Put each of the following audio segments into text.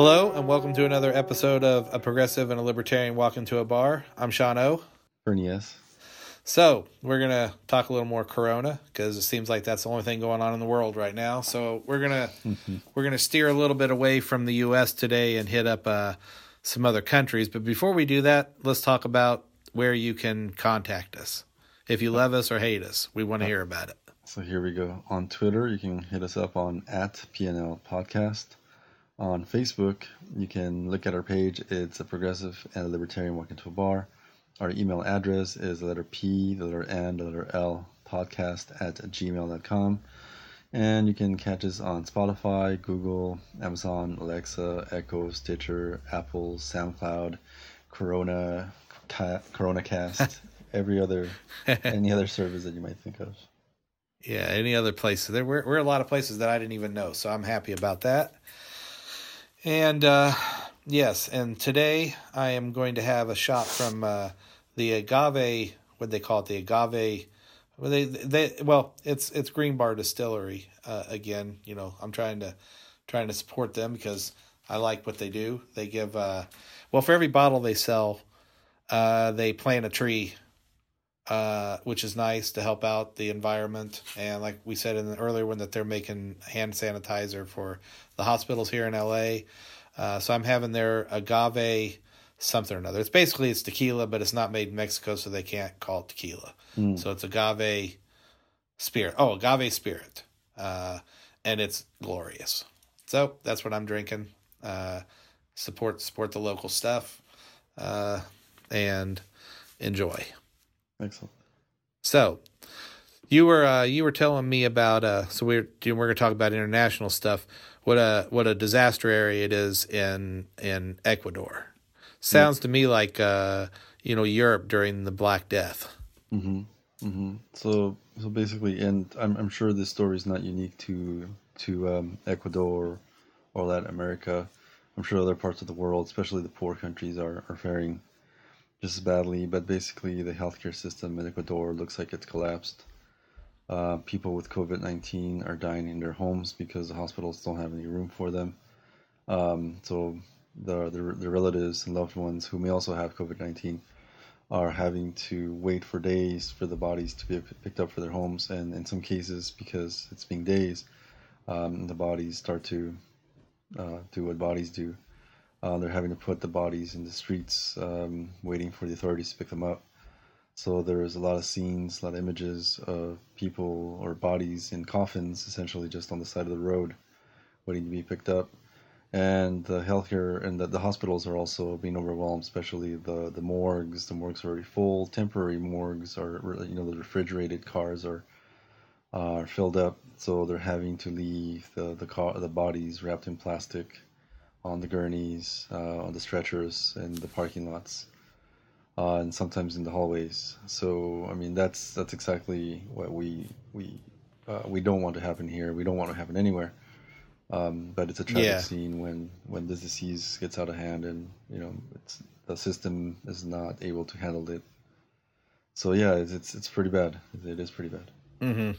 Hello, and welcome to another episode of A Progressive and a Libertarian Walk into a Bar. I'm Sean O. Bernie S. So, we're going to talk a little more Corona because it seems like that's the only thing going on in the world right now. So, we're going to we're going to steer a little bit away from the US today and hit up uh, some other countries. But before we do that, let's talk about where you can contact us. If you love us or hate us, we want to hear about it. So here we go. On Twitter, you can hit us up on at PNL Podcast. On Facebook, you can look at our page. It's a progressive and a libertarian walk into a bar. Our email address is the letter P, the letter N, the letter L, podcast at gmail.com. And you can catch us on Spotify, Google, Amazon, Alexa, Echo, Stitcher, Apple, SoundCloud, Corona, Ca- Corona Cast, every other, any other service that you might think of. Yeah, any other places? There were, were a lot of places that I didn't even know, so I'm happy about that. And uh, yes, and today I am going to have a shot from uh, the agave. What they call it? The agave. Well, they they well, it's it's Green Bar Distillery. Uh, again, you know, I'm trying to trying to support them because I like what they do. They give uh, well for every bottle they sell, uh, they plant a tree uh, which is nice to help out the environment. And like we said in the earlier one, that they're making hand sanitizer for the hospitals here in LA. Uh, so I'm having their agave something or another. It's basically it's tequila, but it's not made in Mexico, so they can't call it tequila. Mm. So it's agave spirit. Oh, agave spirit, uh, and it's glorious. So that's what I'm drinking. Uh, support support the local stuff, uh, and enjoy. Excellent. So, you were uh, you were telling me about uh, so we're we're going to talk about international stuff. What a what a disaster area it is in in Ecuador. Sounds to me like uh, you know Europe during the Black Death. Mm-hmm. Mm-hmm. So so basically, and I'm I'm sure this story is not unique to to um, Ecuador or Latin America. I'm sure other parts of the world, especially the poor countries, are are faring just as badly. But basically, the healthcare system in Ecuador looks like it's collapsed. Uh, people with COVID 19 are dying in their homes because the hospitals don't have any room for them. Um, so the, the, the relatives and loved ones who may also have COVID 19 are having to wait for days for the bodies to be picked up for their homes. And in some cases, because it's been days, um, the bodies start to uh, do what bodies do. Uh, they're having to put the bodies in the streets, um, waiting for the authorities to pick them up. So there's a lot of scenes, a lot of images of people or bodies in coffins, essentially just on the side of the road, waiting to be picked up. And the healthcare and the, the hospitals are also being overwhelmed, especially the, the morgues. The morgues are already full. Temporary morgues are, you know, the refrigerated cars are are filled up, so they're having to leave the the car the bodies wrapped in plastic on the gurneys, uh, on the stretchers, in the parking lots, uh, and sometimes in the hallways. So I mean, that's that's exactly what we we uh, we don't want to happen here. We don't want to happen anywhere. Um, but it's a tragic Yeah. scene when when this disease gets out of hand, and you know, it's the system is not able to handle it. So yeah, it's it's, it's pretty bad. It is pretty bad. Mm-hmm.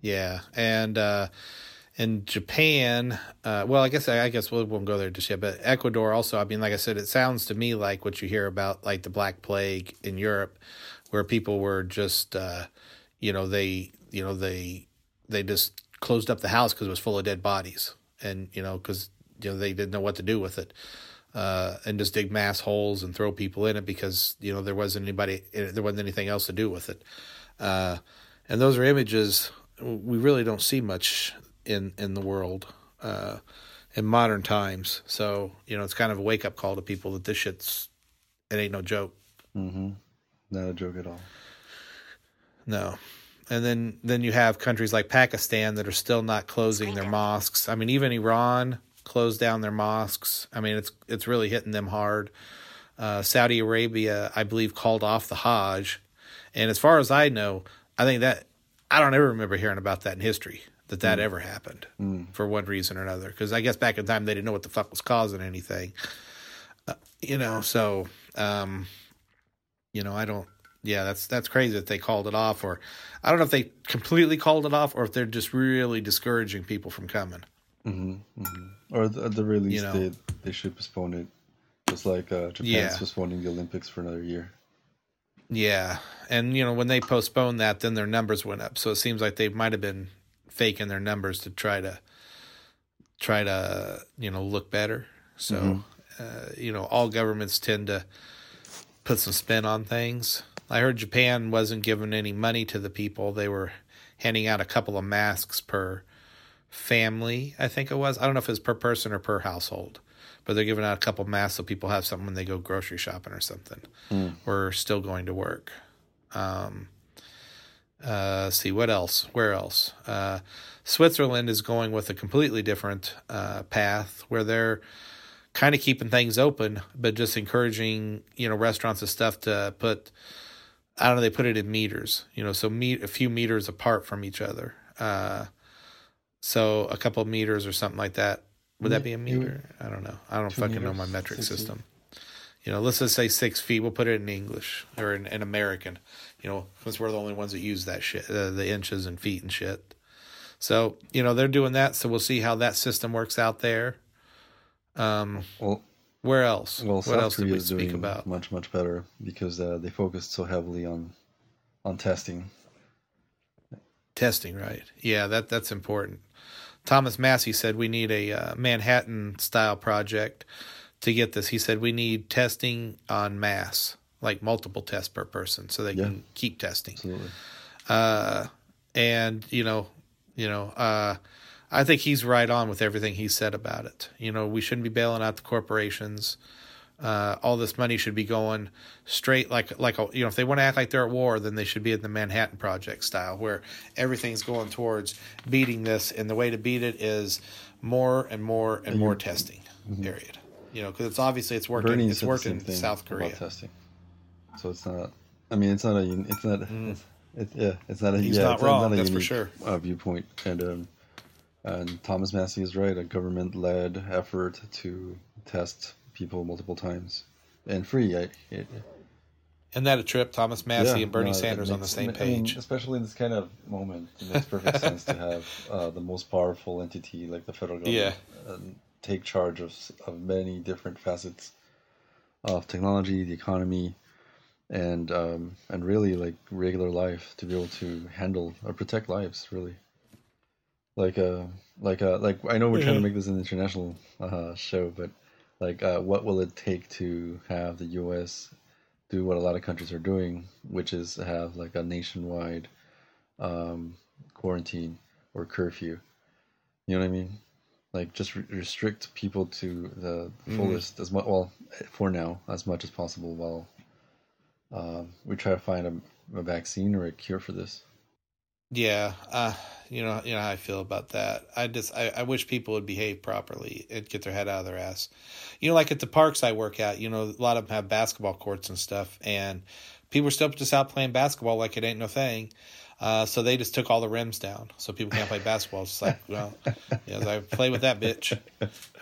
Yeah, and uh, in Japan, uh, well, I guess I guess we won't go there just yet. But Ecuador also, I mean, like I said, it sounds to me like what you hear about like the Black Plague in Europe, where people were just, uh, you know, they, you know, they, they just closed up the house because it was full of dead bodies, and you know, because you know they didn't know what to do with it. Uh, and just dig mass holes and throw people in it because you know there wasn't anybody there wasn't anything else to do with it uh, and those are images we really don't see much in in the world uh, in modern times. So you know, it's kind of a wake up call to people that this shit's it ain't no joke. hmm Not a joke at all. No. And then then you have countries like Pakistan that are still not closing their mosques. I mean, even Iran closed down their mosques. I mean, it's it's really hitting them hard. Uh, Saudi Arabia, I believe, called off the Hajj, and as far as I know, I think that I don't ever remember hearing about that in history that that ever happened for one reason or another. Because I guess back in time they didn't know what the fuck was causing anything, uh, you know. So, um, you know, I don't. Yeah, that's that's crazy that they called it off, or I don't know if they completely called it off, or if they're just really discouraging people from coming. hmm hmm or at the, the very least, You know. they they should postpone it, just like uh, Japan's Yeah. postponing the Olympics for another year. Yeah, and you know when they postponed that, then their numbers went up. So it seems like they might have been faking their numbers to try to try to you know look better. So Mhm. uh, you know all governments tend to put some spin on things. I heard Japan wasn't giving any money to the people; they were handing out a couple of masks per family. I think it was. I don't know if it's per person or per household, but they're giving out a couple masks so people have something when they go grocery shopping or something Mm. or still going to work. Um, uh, see what else? Where else? Uh, Switzerland is going with a completely different uh, path where they're kind of keeping things open, but just encouraging you know restaurants and stuff to put. I don't know. They put it in meters, you know, so meet a few meters apart from each other. Uh, so a couple of meters or something like that. Would that be a Yeah, you would- meter? I don't know. I don't fucking know my metric six feet. system. You know, let's just say six feet. We'll put it in English or in, in American. You know, since we're the only ones that use that shit, uh, the inches and feet and shit. So you know they're doing that. So we'll see how that system works out there. Um, Well, where else? well, what South else did Korea we is speak doing about? much much better because uh, they focused so heavily on on testing. Testing, right? Yeah, that that's important. Thomas Massie said we need a uh, Manhattan style project to get this. He said we need testing on mass, like multiple tests per person, so they Yeah. can keep testing. Absolutely. Uh, and you know, you know, uh, I think he's right on with everything he said about it. You know, we shouldn't be bailing out the corporations. Uh, all this money should be going straight, like like a, you know, if they want to act like they're at war, then they should be in the Manhattan Project style, where everything's going towards beating this, and the way to beat it is more and more and more testing. Period. You know, because it's obviously it's working. Mm-hmm. Bernie it's working in South Korea. testing. So it's not. I mean, it's not a. It's not. It's, it, yeah, it's not a. Mm. He's yeah, not it's wrong, a that's for sure. Uh, viewpoint, and um, and Thomas Massie is right. A government-led effort to test people multiple times and free. I, it, And that a trip, Thomas Massie yeah, and Bernie no, Sanders on the makes- same I mean, page. especially in this kind of moment, it makes perfect sense to have uh, the most powerful entity like the federal government Yeah. take charge of of many different facets of technology, the economy, and um, and really like regular life to be able to handle or protect lives. Really, like uh like uh like I know we're trying to make this an international uh, show, but like uh, what will it take to have the U.S. do what a lot of countries are doing, which is have like a nationwide um, quarantine or curfew. You know what I mean? Like just re- restrict people to the Mhm. fullest as much. Well, for now, as much as possible, while um, we try to find a, a vaccine or a cure for this. Yeah, uh, you know, you know how I feel about that. I just, I, I wish people would behave properly and get their head out of their ass. You know, like at the parks I work at, you know, a lot of them have basketball courts and stuff, and people are still just out playing basketball like it ain't no thing. Uh, so they just took all the rims down, so people can't play basketball. It's like, well, yeah, I play with that bitch,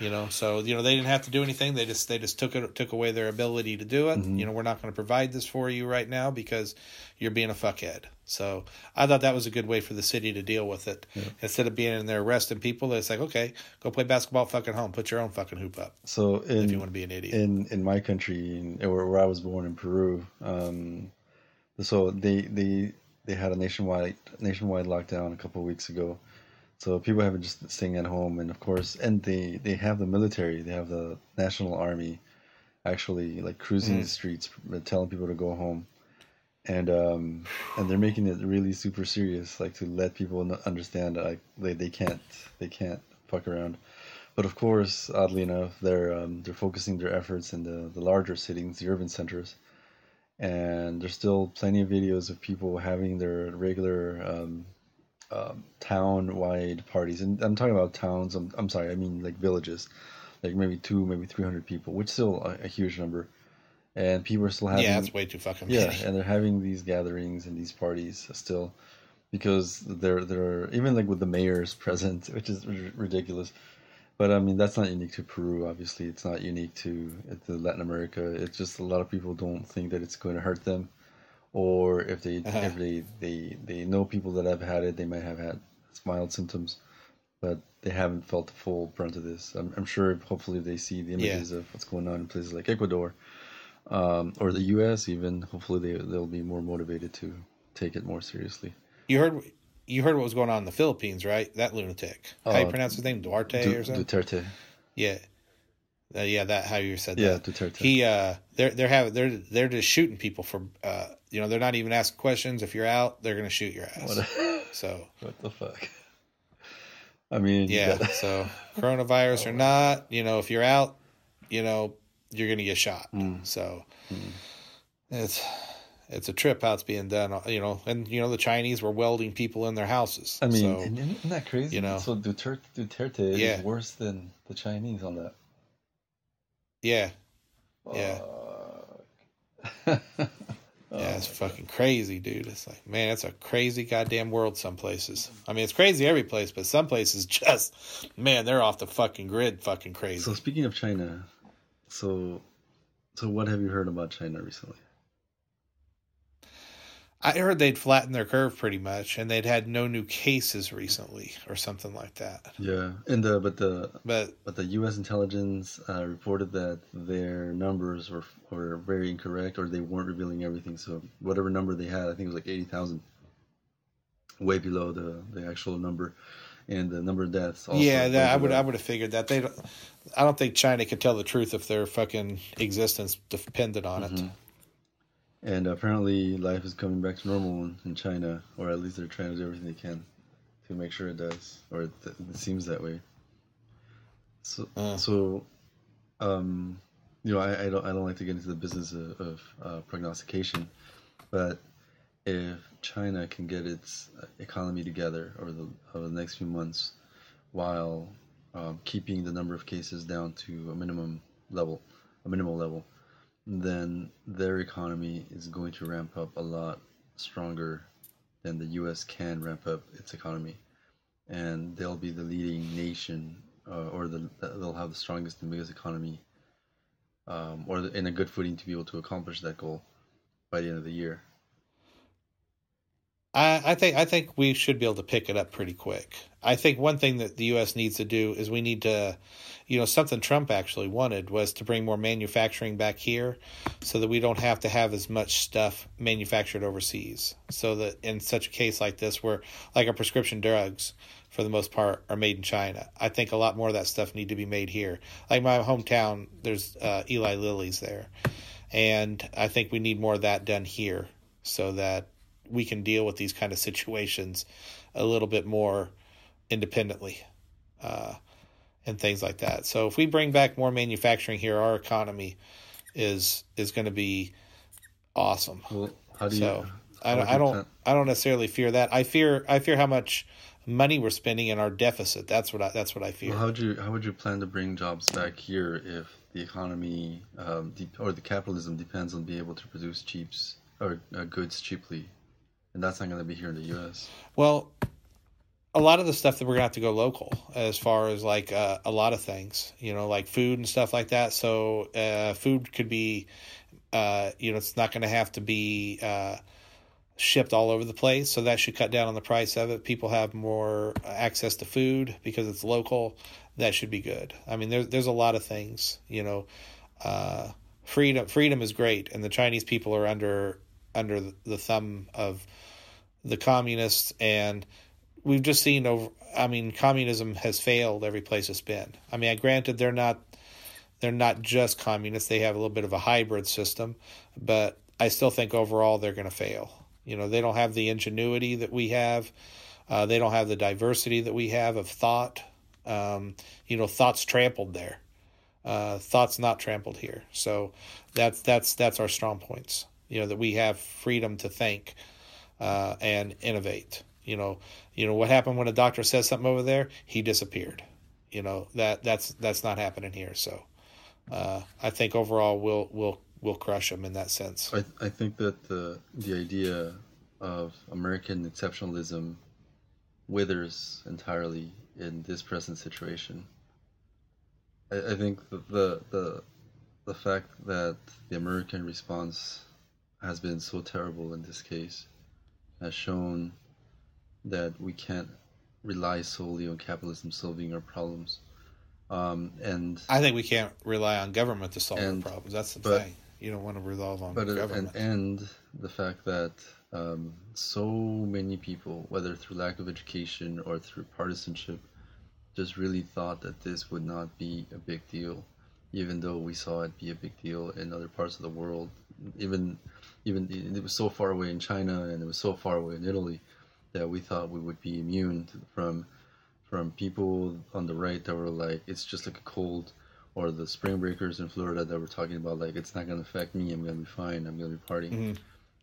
you know. So you know they didn't have to do anything. They just they just took it took away their ability to do it. Mhm. You know, we're not going to provide this for you right now because you're being a fuckhead. So I thought that was a good way for the city to deal with it. Yeah. Instead of being in there arresting people, it's like, okay, go play basketball fucking home. Put your own fucking hoop up So in if you want to be an idiot. in in my country where, where I was born in Peru um so they they they had a nationwide nationwide lockdown a couple of weeks ago. So people have been just staying at home and of course and they they have the military. They have the national army actually like cruising Mm. the streets telling people to go home. And um and they're making it really super serious like to let people understand that like they, they can't they can't fuck around. But of course, oddly enough, they're um, they're focusing their efforts in the, the larger cities, the urban centers, and there's still plenty of videos of people having their regular um, um, town-wide parties. And I'm talking about towns. I'm, I'm sorry, I mean like villages, like maybe two, maybe 300 people, which is still a, a huge number. And people are still having yeah, it's way too fucking yeah, many. and they're having these gatherings and these parties still because they're they're even like with the mayors present, which is r- ridiculous. But I mean, that's not unique to Peru. Obviously, it's not unique to, to Latin America. It's just a lot of people don't think that it's going to hurt them, or if they Uh-huh. if they, they they know people that have had it, they might have had mild symptoms. but they haven't felt the full brunt of this. I'm, I'm sure. Hopefully, they see the Yeah. images of what's going on in places like Ecuador um, or the U.S. Even hopefully, they they'll be more motivated to take it more seriously. You heard you heard what was going on in the Philippines, right? That lunatic. How you Uh, pronounce his name? Duarte Du- or something? Duterte, Yeah. Uh, yeah, that how you said yeah, that. Yeah, Duterte. He uh they're they're having they're they're just shooting people for uh you know, they're not even asking questions. If you're out, they're gonna shoot your ass. what, So what the fuck? I mean, yeah, got- so coronavirus or not, you know, if you're out, you know, you're gonna get shot. Mm. So it's it's a trip how it's being done, uh, you know, and you know the Chinese were welding people in their houses. I mean, so, isn't that crazy? you know. so Duterte, Duterte Yeah. is worse than the Chinese on that. yeah, Yeah. Fuck. Yeah, it's oh fucking crazy, dude. It's like, man, it's a crazy goddamn world. Some places. Mm-hmm. I mean, it's crazy every place, but some places just, man, they're off the fucking grid, fucking crazy. So speaking of China, so so what have you heard about China recently? I heard they'd flattened their curve pretty much, and they'd had no new cases recently, or something like that. Yeah, and the but the But but the U.S. intelligence uh, reported that their numbers were were very incorrect, or they weren't revealing everything. So whatever number they had, I think it was like eighty thousand, way below the the actual number, and the number of deaths. Also yeah, that, I would. I would have figured that they. don't I don't think China could tell the truth if their fucking existence depended on it. And apparently, life is coming back to normal in, in China, or at least they're trying to do everything they can to make sure it does, or it, it seems that way. So, Uh. so, um, you know, I, I don't I don't like to get into the business of, of uh, prognostication, but if China can get its uh, economy together over the over the next few months, while um, keeping the number of cases down to a minimum level, a minimal level, then their economy is going to ramp up a lot stronger than the U.S. can ramp up its economy, and they'll be the leading nation, uh, or the they'll have the strongest and biggest economy, um, or the, in a good footing to be able to accomplish that goal by the end of the year. I, I think I think we should be able to pick it up pretty quick. I think one thing that the U.S. needs to do is we need to, you know, something Trump actually wanted was to bring more manufacturing back here, so that we don't have to have as much stuff manufactured overseas. So that in such a case like this, where like our prescription drugs, for the most part, are made in China, I think a lot more of that stuff need to be made here. Like my hometown, there's uh, Eli Lilly's there, and I think we need more of that done here, so that we can deal with these kind of situations a little bit more independently uh, and things like that. So if we bring back more manufacturing here, our economy is is going to be awesome. Well, how do you? So I, don't- I don't I don't necessarily fear that. I fear I fear how much money we're spending in our deficit. That's what I that's what I fear. Well, how would you how would you plan to bring jobs back here if the economy um, de- or the capitalism depends on being able to produce cheaps or uh, goods cheaply, and that's not going to be here in the U.S. Well, a lot of the stuff that we're gonna have to go local, as far as like uh, a lot of things, you know, like food and stuff like that. So uh, food could be, uh, you know, it's not gonna have to be uh, shipped all over the place. So that should cut down on the price of it. People have more access to food because it's local. That should be good. I mean, there's there's a lot of things, you know. Uh, freedom freedom is great, and the Chinese people are under under the thumb of the communists and we've just seen over i mean communism has failed every place it's been. I mean granted they're not they're not just communists. They have a little bit of a hybrid system but i still think overall they're going to fail. You know they don't have the ingenuity that we have. Uh, they don't have the diversity that we have of thought. Um, you know thought's trampled there. Uh, thought's not trampled here. So that's that's that's our strong points you know that we have freedom to think uh, and innovate. You know, you know what happened when a doctor says something over there, he disappeared. You know that that's that's not happening here. So uh, I think overall we'll we'll we'll crush them in that sense. I, I think that the the idea of American exceptionalism withers entirely in this present situation. I, I think the, the the the fact that the American response has been so terrible in this case has shown that we can't rely solely on capitalism solving our problems. Um, and I think we can't rely on government to solve And- our problems. That's the but- thing. You don't want to resolve on but uh, government. and, and the fact that um, so many people, whether through lack of education or through partisanship, just really thought that this would not be a big deal, even though we saw it be a big deal in other parts of the world. Even, even it was so far away in China and it was so far away in Italy that we thought we would be immune to, from from people on the right that were like, it's just like a cold, or the spring breakers in Florida that were talking about like, it's not gonna affect me. I'm gonna be fine. I'm gonna be partying. Mhm.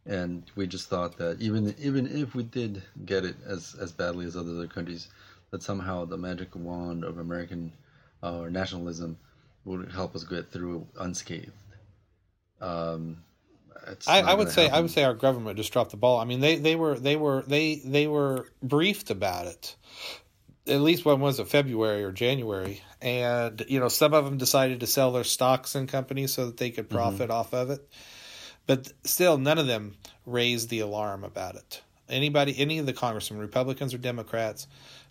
And we just thought that even even if we did get it as as badly as other countries, that somehow the magic wand of American uh, or nationalism would help us get through unscathed. Um, I, I would say I would say our government just dropped the ball. I mean, they, they were they were they they were briefed about it. At least when was it February or January, and you know some of them decided to sell their stocks in companies so that they could Mm-hmm. profit off of it. But still, none of them raised the alarm about it. Anybody, any of the congressmen, Republicans or Democrats,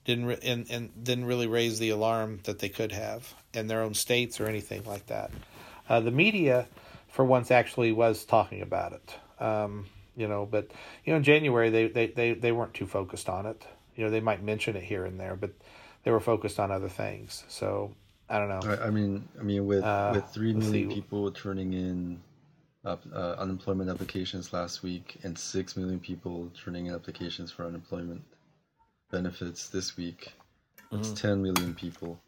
didn't re- and, and didn't really raise the alarm that they could have in their own states or anything like that. Uh, the media, for once, actually was talking about it. Um, you know, but you know, in January they, they, they, they weren't too focused on it. You know, they might mention it here and there, but they were focused on other things. So I don't know. I, I mean, I mean, with Uh, with three million see. people turning in up, uh, unemployment applications last week, and six million people turning in applications for unemployment benefits this week, it's Mm-hmm. ten million people.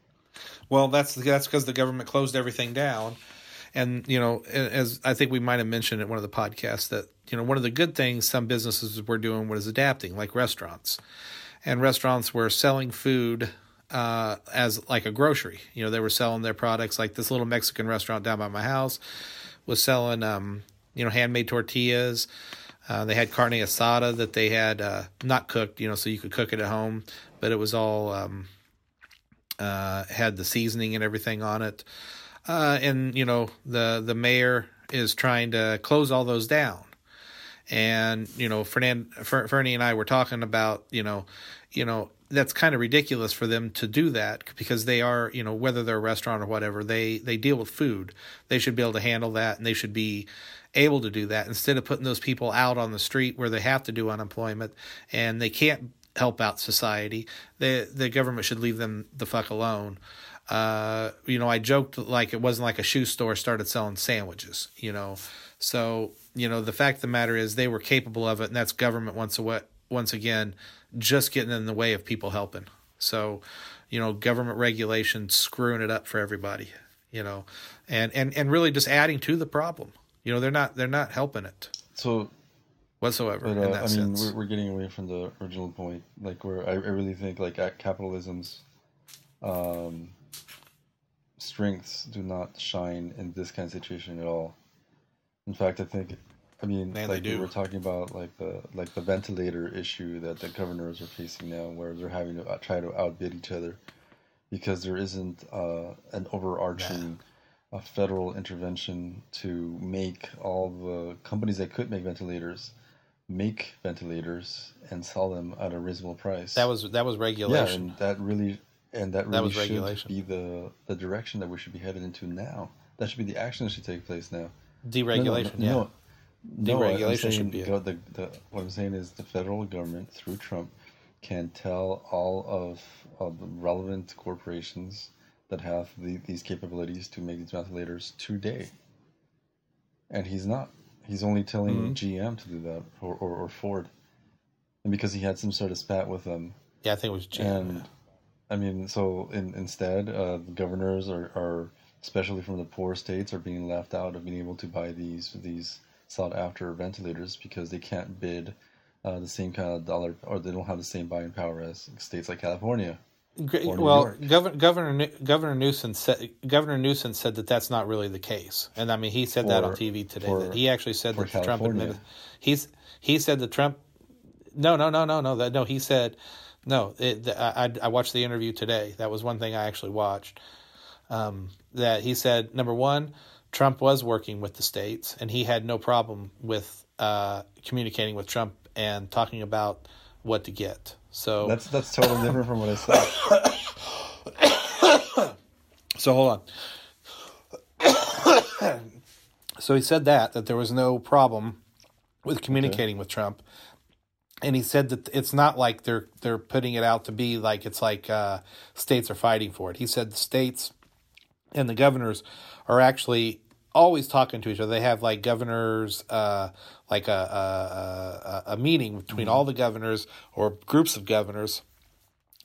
Well, that's that's because the government closed everything down, and you know, as I think we might have mentioned in one of the podcasts that you know one of the good things some businesses were doing was adapting, like restaurants, and restaurants were selling food uh, as like a grocery. You know, they were selling their products like this little Mexican restaurant down by my house was selling um, you know handmade tortillas. Uh, they had carne asada that they had uh, not cooked, you know, so you could cook it at home, but it was all um, uh, had the seasoning and everything on it. Uh, and you know the the mayor is trying to close all those down. And you know, Fernand, Fer, Fernie and I were talking about you know, you know that's kind of ridiculous for them to do that because they are you know whether they're a restaurant or whatever they they deal with food. They should be able to handle that, and they should be able to do that instead of putting those people out on the street where they have to do unemployment and they can't help out society. The the government should leave them the fuck alone. Uh, you know, I joked like it wasn't like a shoe store started selling sandwiches. You know, so you know the fact of the matter is they were capable of it, and that's government once a once again just getting in the way of people helping. So, you know, government regulation screwing it up for everybody. You know, and and and really just adding to the problem. You know, they're not they're not helping it So whatsoever But in uh, that I mean, sense. we're, we're getting away from the original point. Like, where I, I really think like at capitalism's um, strengths do not shine in this kind of situation at all. In fact, I think, I mean, Man, like we were talking about, like the like the ventilator issue that the governors are facing now, where they're having to uh, try to outbid each other because there isn't uh, an overarching. A federal intervention to make all the companies that could make ventilators make ventilators and sell them at a reasonable price. that was that was regulation. yeah, and that really and that really was should be the the direction that we should be headed into now. That should be the action that should take place now. Deregulation, no, yeah. no, no, no, Deregulation should be go- the, the, what I'm saying is the federal government through Trump can tell all of, of the relevant corporations that have the, these capabilities to make these ventilators today. And he's not. He's only telling Mm-hmm. GM to do that or, or, or Ford. And because he had some sort of spat with them. Yeah, I think it was GM. And I mean, so in, instead, uh, the governors are, are, especially from the poor states, are being left out of being able to buy these these sought after ventilators because they can't bid uh, the same kind of dollar, or they don't have the same buying power as states like California. Well, Governor Governor Governor Newsom said Governor Newsom said that that's not really the case, and I mean he said that on TV today. for- that he actually said that Trump admitted he's he said the Trump. No, no, no, no, no. That no, he said no. It, the, I I- I watched the interview today. That was one thing I actually watched. Um, that he said number one, Trump was working with the states, and he had no problem with uh, communicating with Trump and talking about what to get. So That's that's totally different from what I said. So hold on. so he said that that there was no problem with communicating with Trump, and he said that it's not like they're they're putting it out to be like it's like uh, states are fighting for it. He said the states and the governors are actually always talking to each other. They have like governors, uh, like a a, a, a meeting between all the governors or groups of governors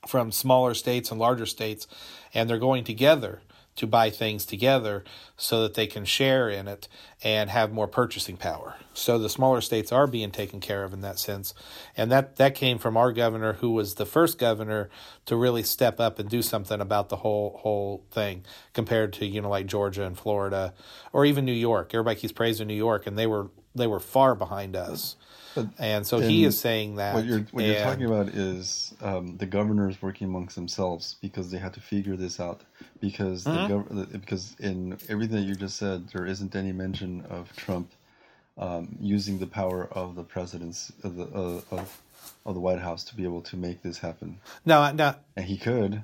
from smaller states and larger states, and they're going together to buy things together so that they can share in it and have more purchasing power. So the smaller states are being taken care of in that sense. And that, that came from our governor who was the first governor to really step up and do something about the whole whole thing compared to, you know, like Georgia and Florida or even New York. Everybody keeps praising New York and they were they were far behind us. And so he is saying that What you're what you're talking about is um, the governors working amongst themselves because they had to figure this out. Because the gov- because in everything that you just said, there isn't any mention of Trump um, using the power of the presidents of the uh, of of the White House to be able to make this happen. No, no, And he could.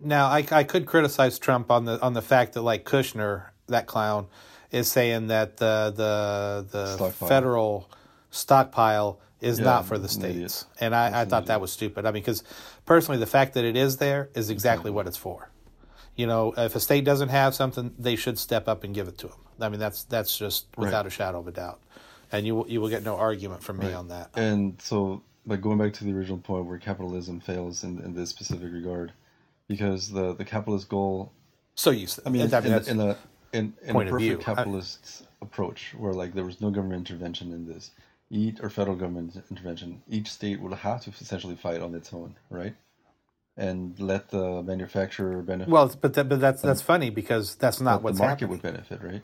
Now, I, I could criticize Trump on the on the fact that like Kushner, that clown, is saying that the the the Stockpile. federal stockpile is Yeah, not for the an idiot. states, and I, I thought that was stupid. I mean, because personally, the fact that it is there is mm-hmm. exactly what it's for. You know, if a state doesn't have something, they should step up and give it to them. I mean, that's that's just without a shadow of a doubt, and you will- you will get no argument from me on that. And so, like going back to the original point where capitalism fails in, in this specific regard, because the, the capitalist goal So you, I mean, I mean, in, in a in, in a perfect view. I- capitalist approach, where like there was no government intervention in this, each or federal government intervention, each state will have to essentially fight on its own, right? And let the manufacturer benefit. well, but that, but that's that's funny because that's not but what's the market happening. would benefit, right?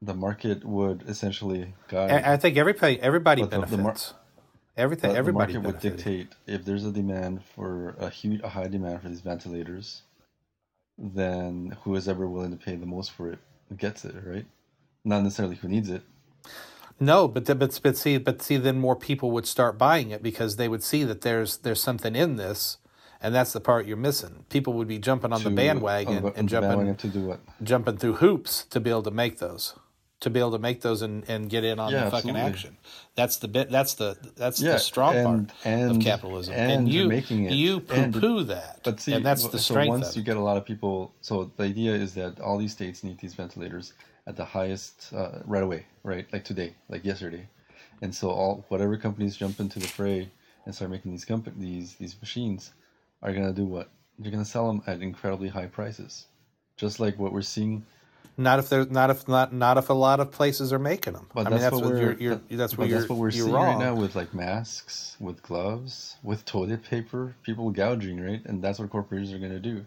The market would essentially guide. I, I think everybody everybody But the- the mar- benefits. Everything the- the everybody market would dictate if there's a demand for a huge, a high demand for these ventilators, then who is ever willing to pay the most for it gets it, right? Not necessarily who needs it. No, but but but see but see then more people would start buying it because they would see that there's there's something in this, and that's the part you're missing. People would be jumping on the bandwagon on and jumping bandwagon to do what? jumping through hoops to be able to make those. To be able to make those and, and get in on Yeah, the fucking absolutely. action, that's the bit. That's the that's Yeah, the strong and- part and- of capitalism. And, you making it, you poo poo that, But see, and that's the so strength once of you get a lot of people, so the idea is that all these states need these ventilators at the highest uh, right away, right? Like today, like yesterday, and so all whatever companies jump into the fray and start making these compa- these these machines are gonna do what? They're gonna sell them at incredibly high prices, just like what we're seeing. Not if there's not if not not if a lot of places are making them. But I mean, that's what what you're, you're that- that's what you're that's what we're you're seeing wrong. right now with like masks, with gloves, with toilet paper, people gouging, right? And that's what corporations are gonna do.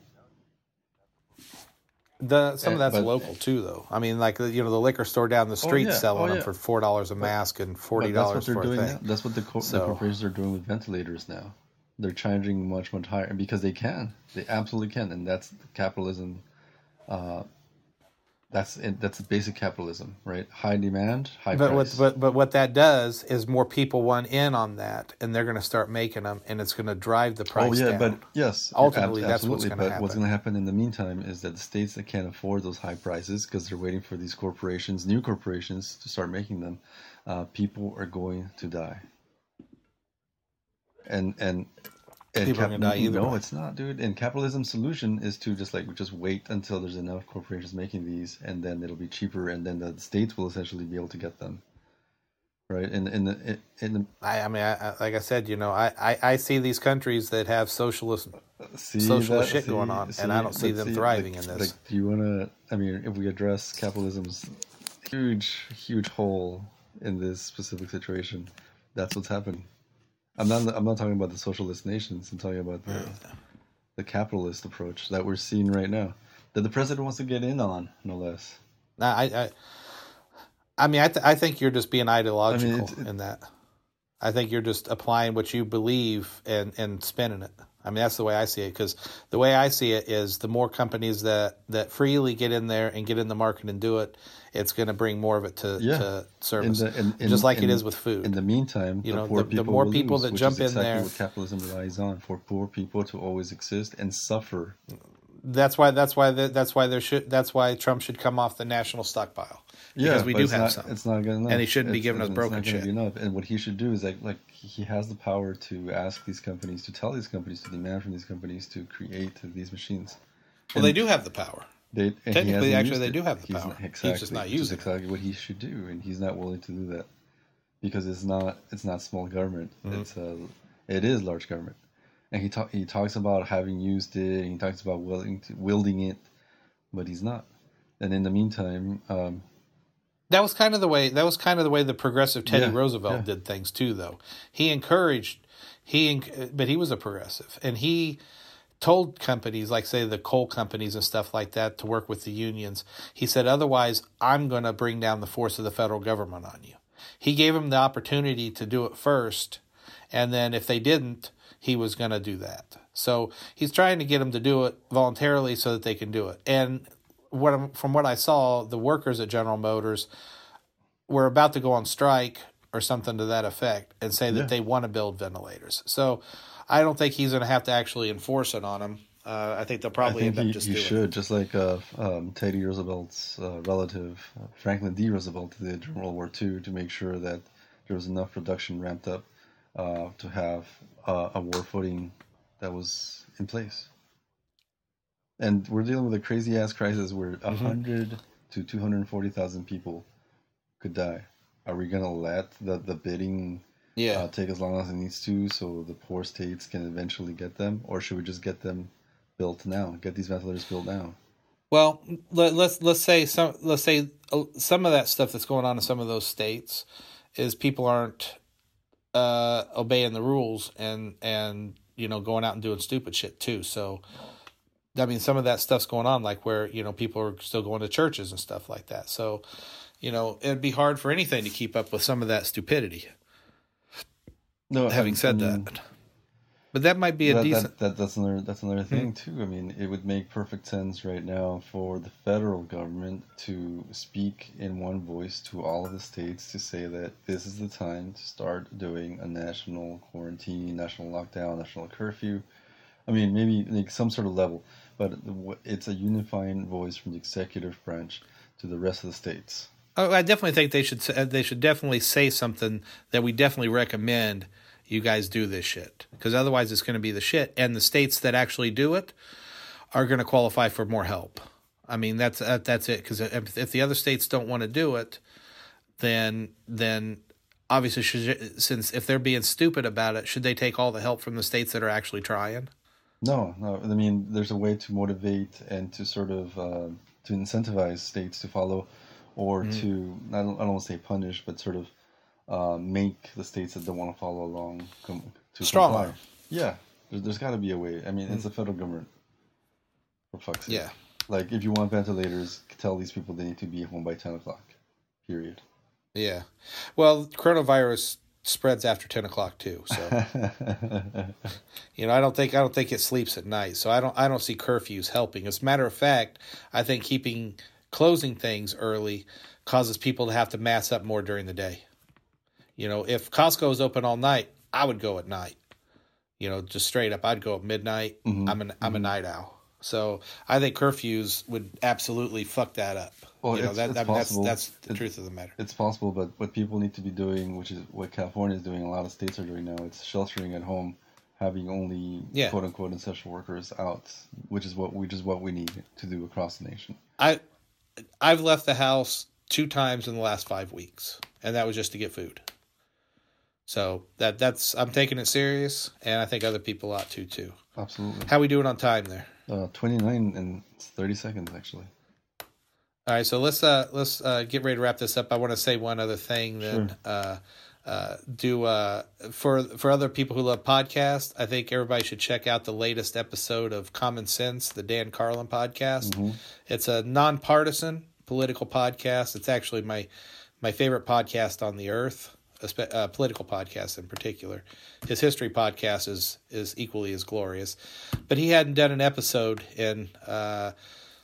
The some of Uh, that's but- local too, though. I mean, like you know, the liquor store down the street yeah. selling Oh, them for four dollars a mask and forty dollars for a thing. now. That's what the, co- So- the corporations are doing with ventilators now. They're charging much much higher because they can. They absolutely can, and that's capitalism. Uh, that's that's basic capitalism, right? High demand, high But price. what but but what that does is more people want in on that, and they're going to start making them, and it's going to drive the price oh yeah, down. but yes, Ultimately, ab- that's what's absolutely. gonna But what's happen. going to happen in the meantime is that the states that can't afford those high prices because they're waiting for these corporations, new corporations, to start making them, uh, people are going to die. And and. And People are gonna die either no, it's not, dude. And capitalism's solution is to just like just wait until there's enough corporations making these, and then it'll be cheaper, and then the states will essentially be able to get them, right? And in the in the I, I mean, I, I, like I said, you know, I, I, I see these countries that have socialist. see socialist that- shit going on, and I don't see but them thriving like, in this. Like, do you want to? I mean, if we address capitalism's huge, huge hole in this specific situation, that's what's happened. I'm not. I'm not talking about the socialist nations. I'm talking about the the capitalist approach that we're seeing right now, that the president wants to get in on, no less. I, I, I mean, I, th- I think you're just being ideological it's- it- in that. I think you're just applying what you believe and and spinning it. I mean, that's the way I see it. Because the way I see it is, the more companies that that freely get in there and get in the market and do it, it's going to bring more of it to, Yeah. to service, In the- in- in- just like it is with food. In the meantime, You the know, the- the more people lose, that jump is in exactly there- what capitalism relies on for poor people to always exist and suffer. that's why that's why that's why there should that's why Trump should come off the national stockpile because we do have not, some. It's not good enough, And he shouldn't be It's- giving us broken shit. Be enough. And what he should do is like like he has the power to ask these companies to tell these companies to demand from these companies to create these machines. well, they do have the power. They, Technically, actually, they it. do have the He's power. not- He's exactly, just not using it. exactly what he should do, and he's not willing to do that because it's not it's not small government. Mm-hmm. It's uh, it is large government, and he talk, he talks about having used it, and he talks about willing to, wielding it, but he's not. And in the meantime, um, That was kind of the way. That was kind of the way the progressive Teddy Yeah, Roosevelt yeah. did things too. Though he encouraged, he, but he was a progressive, and he told companies like say the coal companies and stuff like that to work with the unions. He said, otherwise, I'm going to bring down the force of the federal government on you. He gave them the opportunity to do it first, and then if they didn't, he was going to do that. So he's trying to get them to do it voluntarily so that they can do it. And what from what I saw, the workers at General Motors were about to go on strike or something to that effect and say that Yeah. they want to build ventilators. So I don't think he's going to have to actually enforce it on them. Uh, I think they'll probably think end up he, just doing should, it. just like uh, um, Teddy Roosevelt's uh, relative, uh, Franklin D. Roosevelt, did during World War II to make sure that there was enough production ramped up uh, to have uh, a war footing that was in place. And we're dealing with a crazy ass crisis where a Mm-hmm. 100 to 240,000 people could die. Are we going to let the, the bidding Yeah. uh, take as long as it needs to so the poor states can eventually get them? Or should we just get them built now? Get these ventilators built now? Well, let, let's let's say some let's say uh, some of that stuff that's going on in some of those states is people aren't uh, obeying the rules and and you know going out and doing stupid shit too. So, I mean, some of that stuff's going on, like where you know people are still going to churches and stuff like that. So, you know, it'd be hard for anything to keep up with some of that stupidity. No, Having said I mean, that, but that might be a that, decent. that, that that's another that's another hmm. thing too. I mean, it would make perfect sense right now for the federal government to speak in one voice to all of the states to say that this is the time to start doing a national quarantine, national lockdown, national curfew. I mean, maybe like some sort of level, but it's a unifying voice from the executive branch to the rest of the states. Oh, I definitely think they should. say- They should definitely say something that we definitely recommend you guys do this shit because otherwise it's going to be the shit, and the states that actually do it are going to qualify for more help. I mean, that's that, that's it. Because if, if the other states don't want to do it, then then obviously should, since if they're being stupid about it, should they take all the help from the states that are actually trying? No, no. I mean, there's a way to motivate and to sort of uh, to incentivize states to follow, or Mm-hmm. to I don't, I don't want to say punish, but sort of uh, make the states that don't want to follow along com- to Strong comply. Yeah, there's, there's got to be a way. I mean, it's the federal government. For fuck's sake. Mm. Yeah. Like, if you want ventilators, tell these people they need to be home by ten o'clock. Period. Yeah. Well, coronavirus spreads after ten o'clock too. So. You know, I don't think I don't think it sleeps at night, so I don't I don't see curfews helping. As a matter of fact, I think keeping closing things early causes people to have to mass up more during the day. You know, if Costco is open all night, I would go at night. You know, just straight up, I'd go at midnight. Mm-hmm. I'm an I'm a mm-hmm. night owl, so I think curfews would absolutely fuck that up. Well, you know, it's- that, it's I mean, that's possible. that's the truth of the matter. It's possible, but what people need to be doing, which is what California is doing, a lot of states are doing now, it's sheltering at home, having only Yeah. quote unquote essential workers out, which is what which is what we need to do across the nation. I I've left the house two times in the last five weeks, and that was just to get food. So that that's I'm taking it serious, and I think other people ought to too. Absolutely. How we doing on time there? Uh, 29 and 30 seconds actually. All right, so let's uh let's uh, get ready to wrap this up. I want to say one other thing. Then Sure. uh, uh, do uh for for other people who love podcasts, I think everybody should check out the latest episode of Common Sense, the Dan Carlin podcast. It's a nonpartisan political podcast. It's actually my my favorite podcast on the earth uh, political podcasts in particular. His history podcast is is equally as glorious, but he hadn't done an episode in uh,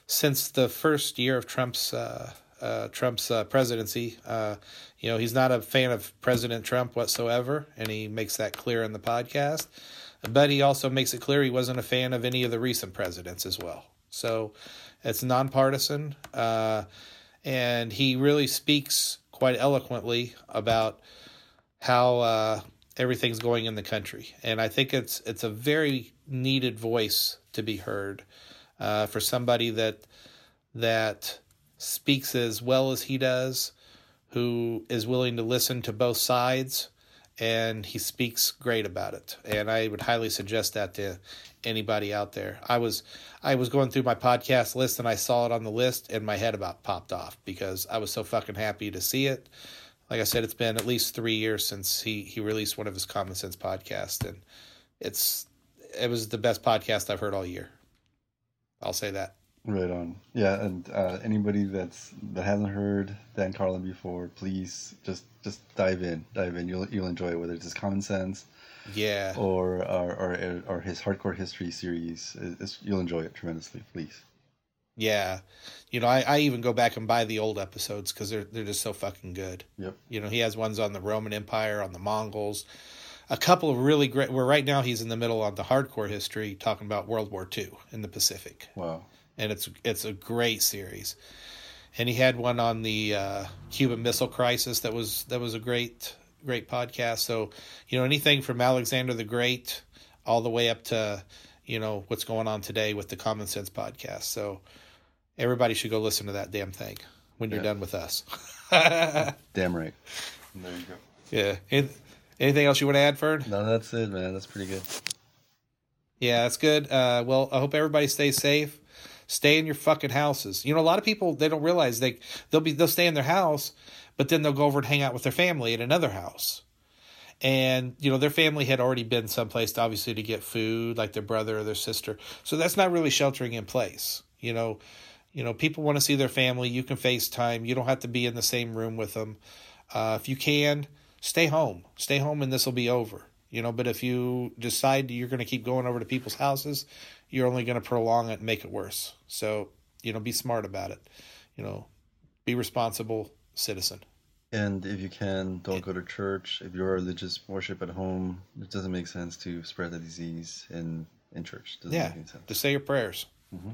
since the first year of Trump's uh, uh, Trump's uh, presidency. Uh, you know, he's not a fan of President Trump whatsoever, and he makes that clear in the podcast. But he also makes it clear he wasn't a fan of any of the recent presidents as well. So it's nonpartisan, uh, and he really speaks quite eloquently about how uh, everything's going in the country. And I think it's it's a very needed voice to be heard uh, for somebody that that speaks as well as he does, who is willing to listen to both sides, and he speaks great about it. And I would highly suggest that to anybody out there. I was I was going through my podcast list and I saw it on the list and my head about popped off because I was so fucking happy to see it. Like I said, it's been at least three years since he he released one of his Common Sense podcasts, and it's it was the best podcast I've heard all year. I'll say that. Right on. Yeah, and uh, anybody that's that hasn't heard Dan Carlin before, please just just dive in, dive in. You'll you'll enjoy it, whether it's his common sense, yeah, or or or, or his hardcore history series. It's, you'll enjoy it tremendously. Please. Yeah, you know, I, I even go back and buy the old episodes because they're they're just so fucking good. Yep. You know, he has ones on the Roman Empire, on the Mongols, a couple of really great. Where right now he's in the middle on the hardcore history, talking about World War II in the Pacific. Wow and it's it's a great series. And he had one on the uh, Cuban Missile Crisis that was that was a great great podcast. So you know anything from Alexander the Great all the way up to you know what's going on today with the Common Sense podcast. So everybody should go listen to that damn thing when you're yeah. done with us. damn right. There you go. Yeah. Anything else you want to add, Fern? No, that's it, man. That's pretty good. Yeah, that's good. Uh, well, I hope everybody stays safe. Stay in your fucking houses. You know, a lot of people they don't realize they they'll be they'll stay in their house, but then they'll go over and hang out with their family at another house. And you know, their family had already been someplace obviously to get food, like their brother or their sister. So that's not really sheltering in place. You know, you know, people want to see their family. You can FaceTime. You don't have to be in the same room with them. Uh, if you can, stay home. Stay home, and this will be over. You know, but if you decide you're going to keep going over to people's houses, you're only going to prolong it and make it worse. So, you know, be smart about it. You know, be responsible citizen. And if you can, don't go to church. If you're religious worship at home, it doesn't make sense to spread the disease in in church. Doesn't yeah, to say your prayers. Mm-hmm.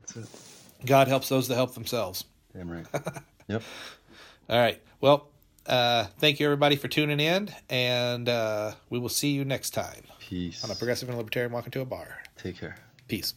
That's it. God helps those that help themselves. Damn right. yep. All right. Well, uh, thank you everybody for tuning in, and uh, we will see you next time. Peace. On a progressive and libertarian walk to a bar. Take care. Peace.